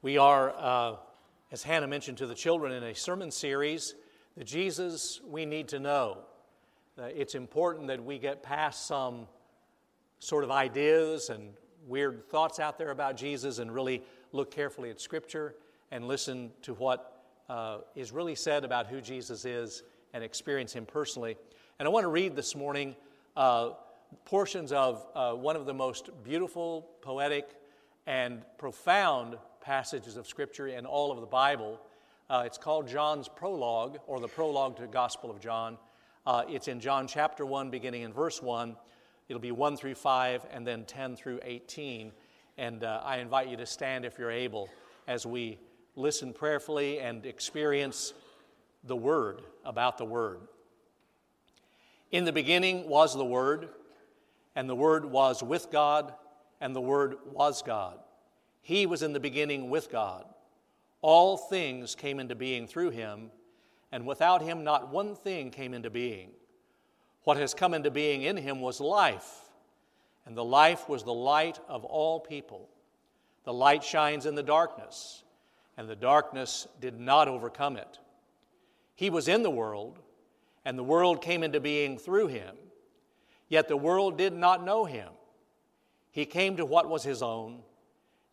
We are, uh, as Hannah mentioned to the children, in a sermon series, The Jesus We Need to Know. Uh, it's important that we get past some sort of ideas and weird thoughts out there about Jesus and really look carefully at Scripture and listen to what uh, is really said about who Jesus is and experience Him personally. And I want to read this morning uh, portions of uh, one of the most beautiful, poetic, and profound passages of Scripture in all of the Bible. Uh, it's called John's Prologue, or the Prologue to the Gospel of John. Uh, it's in John chapter 1, beginning in verse 1. It'll be 1 through 5, and then 10 through 18. And uh, I invite you to stand if you're able as we listen prayerfully and experience the Word about the Word. In the beginning was the Word, and the Word was with God, and the Word was God. He was in the beginning with God. All things came into being through him, and without him, not one thing came into being. What has come into being in him was life, and the life was the light of all people. The light shines in the darkness, and the darkness did not overcome it. He was in the world, and the world came into being through him, yet the world did not know him. He came to what was his own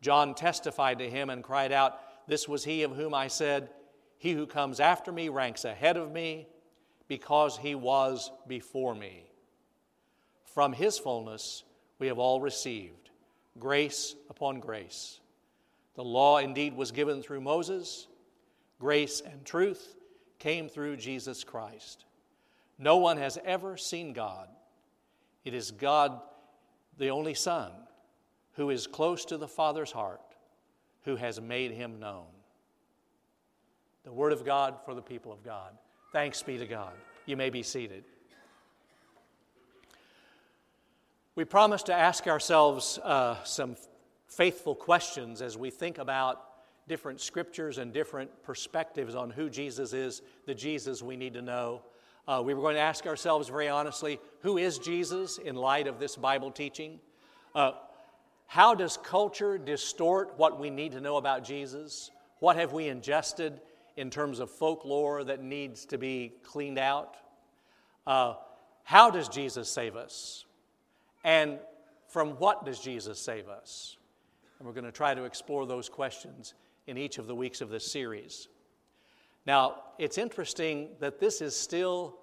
John testified to him and cried out, This was he of whom I said, He who comes after me ranks ahead of me, because he was before me. From his fullness we have all received grace upon grace. The law indeed was given through Moses, grace and truth came through Jesus Christ. No one has ever seen God. It is God, the only Son who is close to the Father's heart, who has made him known. The Word of God for the people of God. Thanks be to God. You may be seated. We promise to ask ourselves uh, some faithful questions as we think about different scriptures and different perspectives on who Jesus is, the Jesus we need to know. Uh, we were going to ask ourselves very honestly who is Jesus in light of this Bible teaching? Uh, how does culture distort what we need to know about Jesus? What have we ingested in terms of folklore that needs to be cleaned out? Uh, how does Jesus save us? And from what does Jesus save us? And we're going to try to explore those questions in each of the weeks of this series. Now, it's interesting that this is still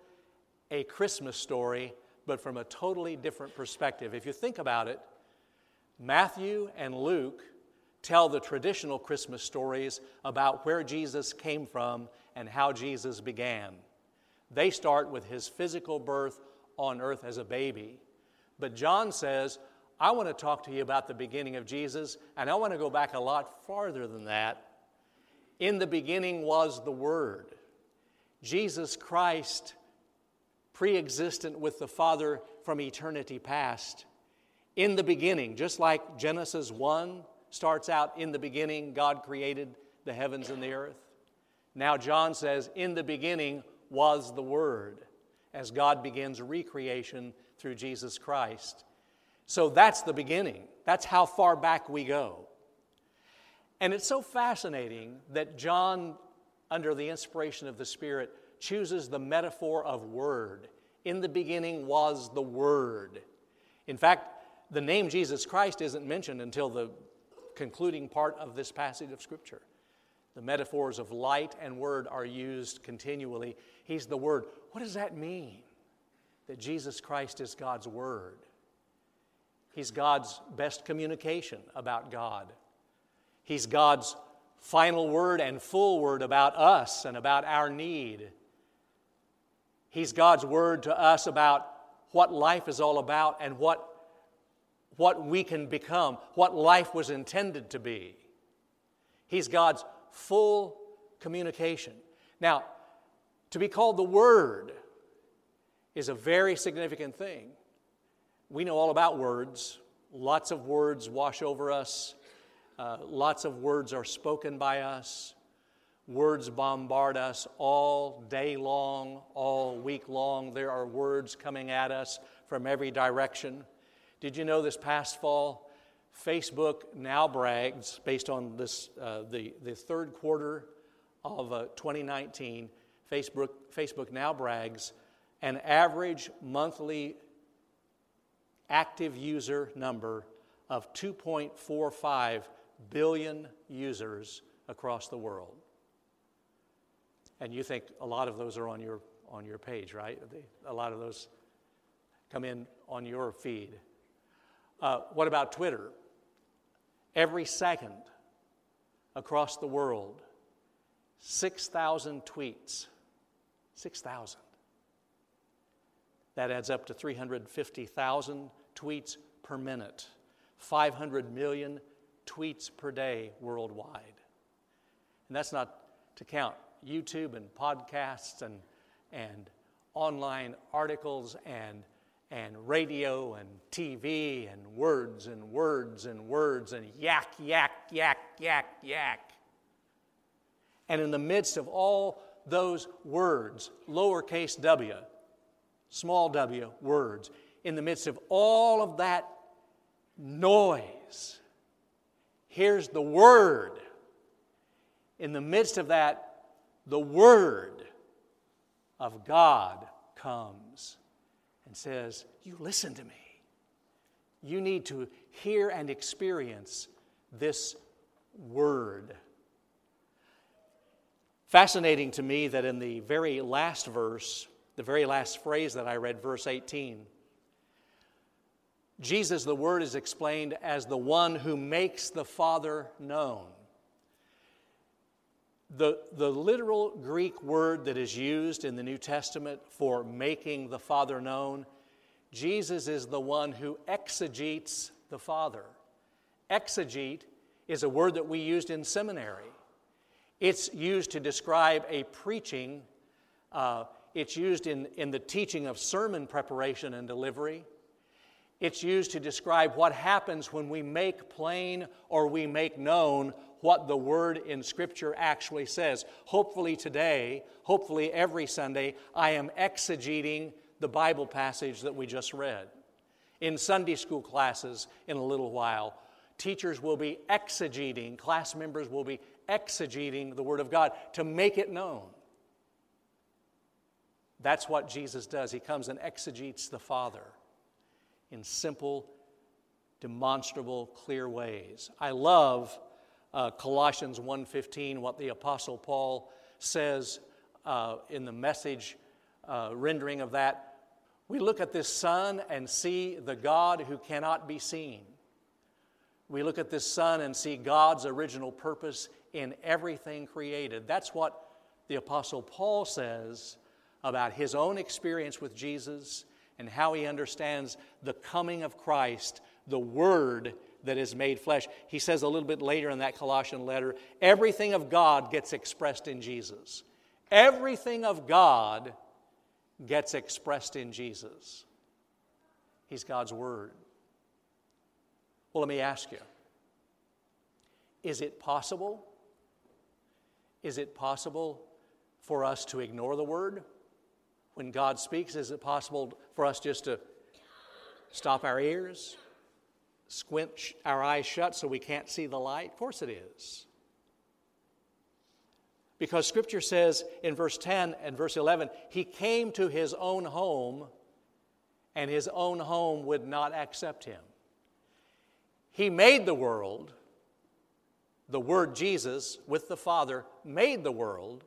a Christmas story, but from a totally different perspective. If you think about it, Matthew and Luke tell the traditional Christmas stories about where Jesus came from and how Jesus began. They start with his physical birth on earth as a baby. But John says, I want to talk to you about the beginning of Jesus, and I want to go back a lot farther than that. In the beginning was the Word. Jesus Christ, pre existent with the Father from eternity past, in the beginning, just like Genesis 1 starts out in the beginning, God created the heavens and the earth. Now, John says, in the beginning was the Word, as God begins recreation through Jesus Christ. So that's the beginning. That's how far back we go. And it's so fascinating that John, under the inspiration of the Spirit, chooses the metaphor of Word. In the beginning was the Word. In fact, the name Jesus Christ isn't mentioned until the concluding part of this passage of Scripture. The metaphors of light and word are used continually. He's the Word. What does that mean? That Jesus Christ is God's Word. He's God's best communication about God. He's God's final word and full word about us and about our need. He's God's word to us about what life is all about and what what we can become, what life was intended to be. He's God's full communication. Now, to be called the Word is a very significant thing. We know all about words. Lots of words wash over us. Uh, lots of words are spoken by us. Words bombard us all day long, all week long. There are words coming at us from every direction. Did you know this past fall, Facebook now brags, based on this, uh, the, the third quarter of uh, 2019, Facebook, Facebook now brags an average monthly active user number of 2.45 billion users across the world. And you think a lot of those are on your, on your page, right? A lot of those come in on your feed. Uh, what about Twitter? Every second across the world, 6,000 tweets. 6,000. That adds up to 350,000 tweets per minute, 500 million tweets per day worldwide. And that's not to count YouTube and podcasts and, and online articles and, and radio and TV and words and words and words and yak, yak, yak, yak, yak. And in the midst of all those words, lowercase w, small w, words, in the midst of all of that noise, here's the Word. In the midst of that, the Word of God comes and says, You listen to me. You need to hear and experience this Word. Fascinating to me that in the very last verse, the very last phrase that I read, verse 18, Jesus, the Word, is explained as the one who makes the Father known. The, the literal Greek word that is used in the New Testament for making the Father known, Jesus is the one who exegetes the Father. Exegete is a word that we used in seminary. It's used to describe a preaching, uh, it's used in, in the teaching of sermon preparation and delivery. It's used to describe what happens when we make plain or we make known what the word in Scripture actually says. Hopefully, today, hopefully, every Sunday, I am exegeting the Bible passage that we just read. In Sunday school classes, in a little while, teachers will be exegeting, class members will be exegeting the Word of God to make it known. That's what Jesus does. He comes and exegetes the Father in simple, demonstrable, clear ways. I love uh, Colossians 1:15, what the Apostle Paul says uh, in the message uh, rendering of that. We look at this son and see the God who cannot be seen. We look at this son and see God's original purpose in everything created. That's what the Apostle Paul says about his own experience with Jesus and how he understands the coming of Christ, the Word that is made flesh. He says a little bit later in that Colossian letter everything of God gets expressed in Jesus. Everything of God gets expressed in Jesus. He's God's Word. Well, let me ask you is it possible? Is it possible for us to ignore the Word? when God speaks? Is it possible for us just to stop our ears, squint our eyes shut so we can't see the light? Of course it is. Because Scripture says in verse 10 and verse 11, He came to His own home, and His own home would not accept Him. He made the world, the Word Jesus with the Father made the world,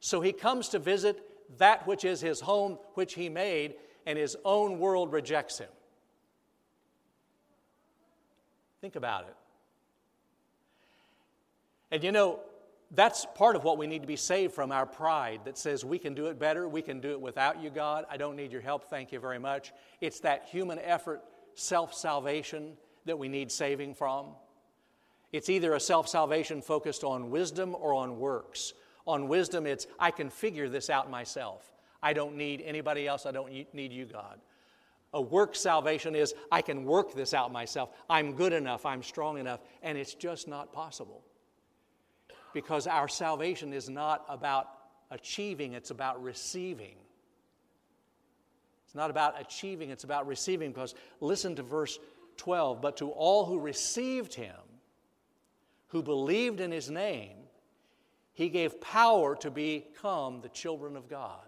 so He comes to visit that which is his home, which he made, and his own world rejects him. Think about it. And you know, that's part of what we need to be saved from our pride that says we can do it better, we can do it without you, God. I don't need your help, thank you very much. It's that human effort, self salvation, that we need saving from. It's either a self salvation focused on wisdom or on works. On wisdom, it's I can figure this out myself. I don't need anybody else. I don't need you, God. A work salvation is I can work this out myself. I'm good enough. I'm strong enough. And it's just not possible. Because our salvation is not about achieving, it's about receiving. It's not about achieving, it's about receiving. Because listen to verse 12. But to all who received him, who believed in his name, he gave power to become the children of God.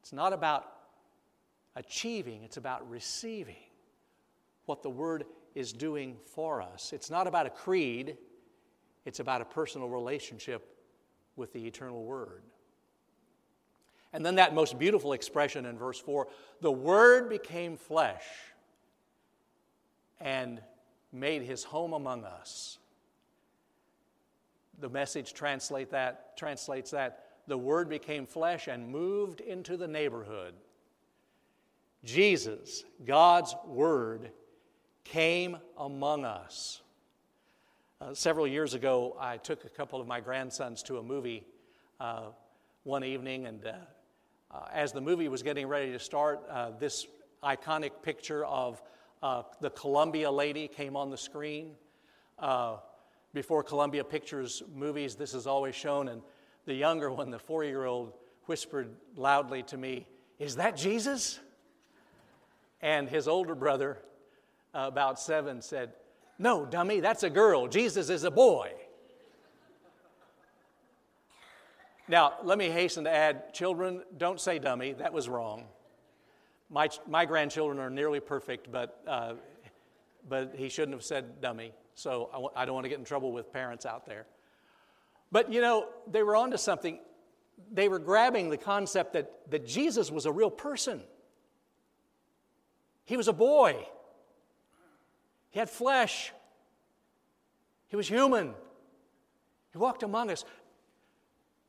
It's not about achieving, it's about receiving what the Word is doing for us. It's not about a creed, it's about a personal relationship with the eternal Word. And then that most beautiful expression in verse 4 the Word became flesh and made his home among us. The message translate that, translates that the Word became flesh and moved into the neighborhood. Jesus, God's Word, came among us. Uh, several years ago, I took a couple of my grandsons to a movie uh, one evening, and uh, uh as the movie was getting ready to start, uh, this iconic picture of uh, the Columbia lady came on the screen. before Columbia Pictures movies, this is always shown, and the younger one, the four year old, whispered loudly to me, Is that Jesus? And his older brother, uh, about seven, said, No, dummy, that's a girl. Jesus is a boy. Now, let me hasten to add children, don't say dummy. That was wrong. My, my grandchildren are nearly perfect, but, uh, but he shouldn't have said dummy. So I w- I don't want to get in trouble with parents out there. But you know, they were onto something. They were grabbing the concept that, that Jesus was a real person. He was a boy. He had flesh. He was human. He walked among us.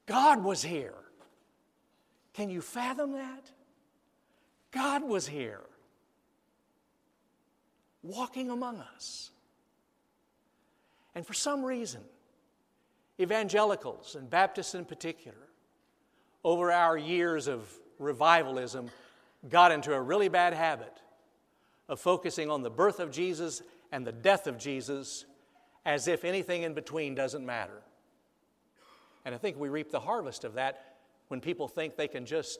God was here. Can you fathom that? God was here, walking among us. And for some reason, evangelicals and Baptists in particular, over our years of revivalism, got into a really bad habit of focusing on the birth of Jesus and the death of Jesus as if anything in between doesn't matter. And I think we reap the harvest of that when people think they can just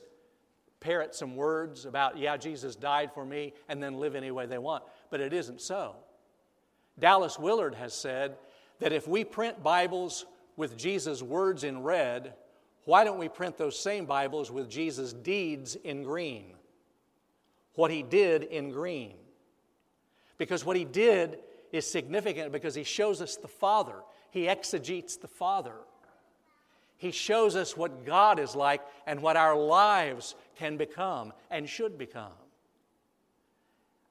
parrot some words about, yeah, Jesus died for me, and then live any way they want. But it isn't so. Dallas Willard has said that if we print Bibles with Jesus' words in red, why don't we print those same Bibles with Jesus' deeds in green? What he did in green. Because what he did is significant because he shows us the Father, he exegetes the Father. He shows us what God is like and what our lives can become and should become.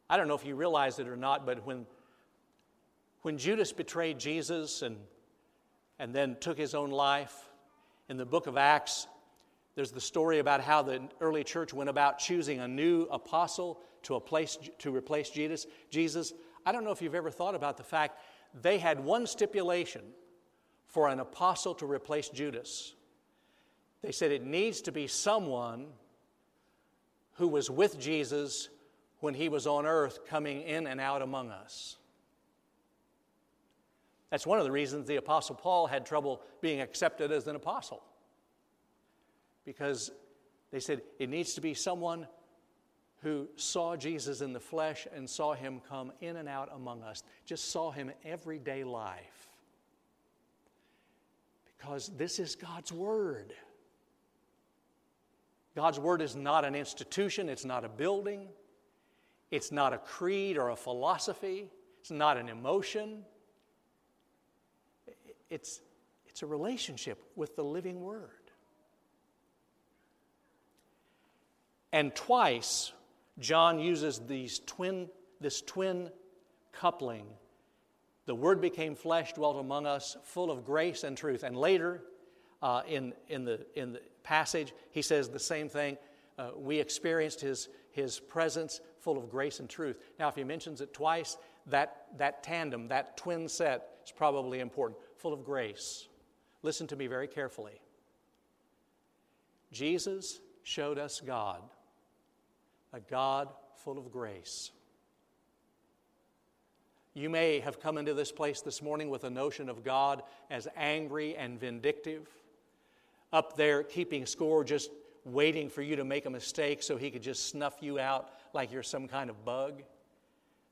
I don't know if you realize it or not, but when, when Judas betrayed Jesus and, and then took his own life, in the book of Acts, there's the story about how the early church went about choosing a new apostle to, a place, to replace Jesus. Jesus. I don't know if you've ever thought about the fact they had one stipulation for an apostle to replace Judas. They said it needs to be someone who was with Jesus when he was on earth, coming in and out among us. That's one of the reasons the Apostle Paul had trouble being accepted as an apostle because they said it needs to be someone who saw Jesus in the flesh and saw him come in and out among us, just saw him everyday life. Because this is God's Word. God's Word is not an institution, it's not a building, it's not a creed or a philosophy, it's not an emotion. It's, it's a relationship with the living Word. And twice, John uses these twin, this twin coupling. The Word became flesh, dwelt among us, full of grace and truth. And later, uh, in, in, the, in the passage, he says the same thing. Uh, we experienced his, his presence full of grace and truth. Now, if he mentions it twice, that, that tandem, that twin set, is probably important. Full of grace. Listen to me very carefully. Jesus showed us God, a God full of grace. You may have come into this place this morning with a notion of God as angry and vindictive, up there keeping score, just waiting for you to make a mistake so he could just snuff you out like you're some kind of bug.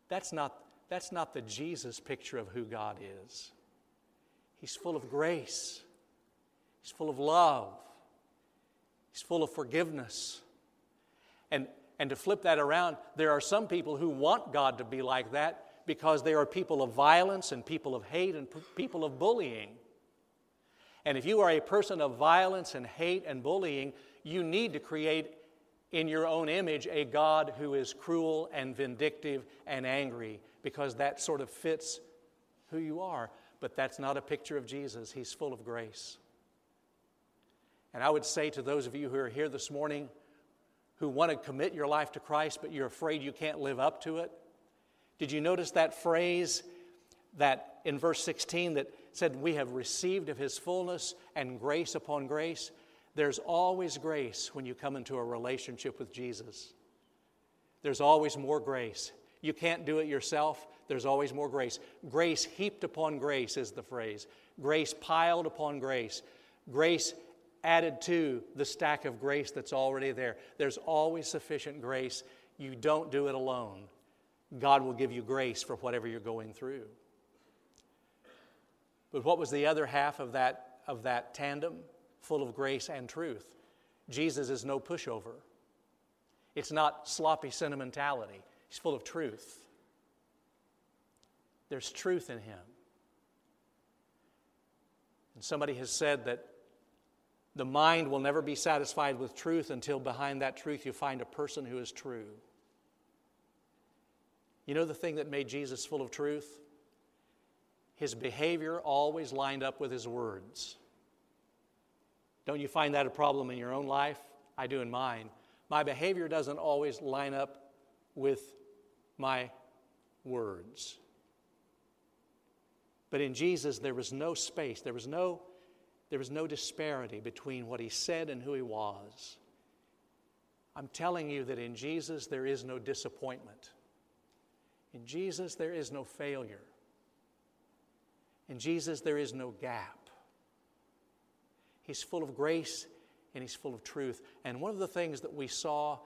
That's not, that's not the Jesus picture of who God is. He's full of grace, He's full of love, He's full of forgiveness. And, and to flip that around, there are some people who want God to be like that because they are people of violence and people of hate and people of bullying. And if you are a person of violence and hate and bullying, you need to create in your own image a God who is cruel and vindictive and angry because that sort of fits who you are. But that's not a picture of Jesus. He's full of grace. And I would say to those of you who are here this morning who want to commit your life to Christ, but you're afraid you can't live up to it, did you notice that phrase that in verse 16 that said, We have received of his fullness and grace upon grace? There's always grace when you come into a relationship with Jesus. There's always more grace. You can't do it yourself, there's always more grace. Grace heaped upon grace is the phrase. Grace piled upon grace. Grace added to the stack of grace that's already there. There's always sufficient grace. You don't do it alone. God will give you grace for whatever you're going through. But what was the other half of that, of that tandem? Full of grace and truth. Jesus is no pushover. It's not sloppy sentimentality. He's full of truth. There's truth in him. And somebody has said that the mind will never be satisfied with truth until behind that truth you find a person who is true. You know the thing that made Jesus full of truth? His behavior always lined up with his words. Don't you find that a problem in your own life? I do in mine. My behavior doesn't always line up with my words. But in Jesus, there was no space, there was no, there was no disparity between what he said and who he was. I'm telling you that in Jesus, there is no disappointment. In Jesus, there is no failure. In Jesus, there is no gap. He's full of grace and he's full of truth. And one of the things that we saw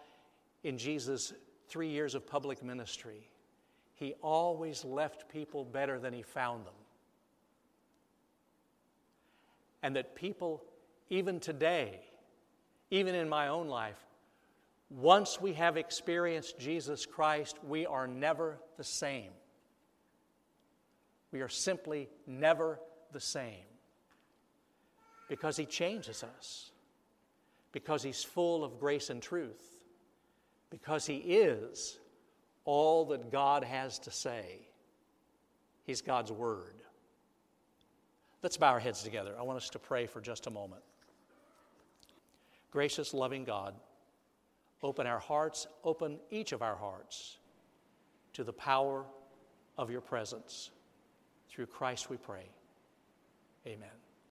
in Jesus' three years of public ministry, he always left people better than he found them. And that people, even today, even in my own life, once we have experienced Jesus Christ, we are never the same. We are simply never the same because He changes us, because He's full of grace and truth, because He is all that God has to say. He's God's Word. Let's bow our heads together. I want us to pray for just a moment. Gracious, loving God, Open our hearts, open each of our hearts to the power of your presence. Through Christ we pray. Amen.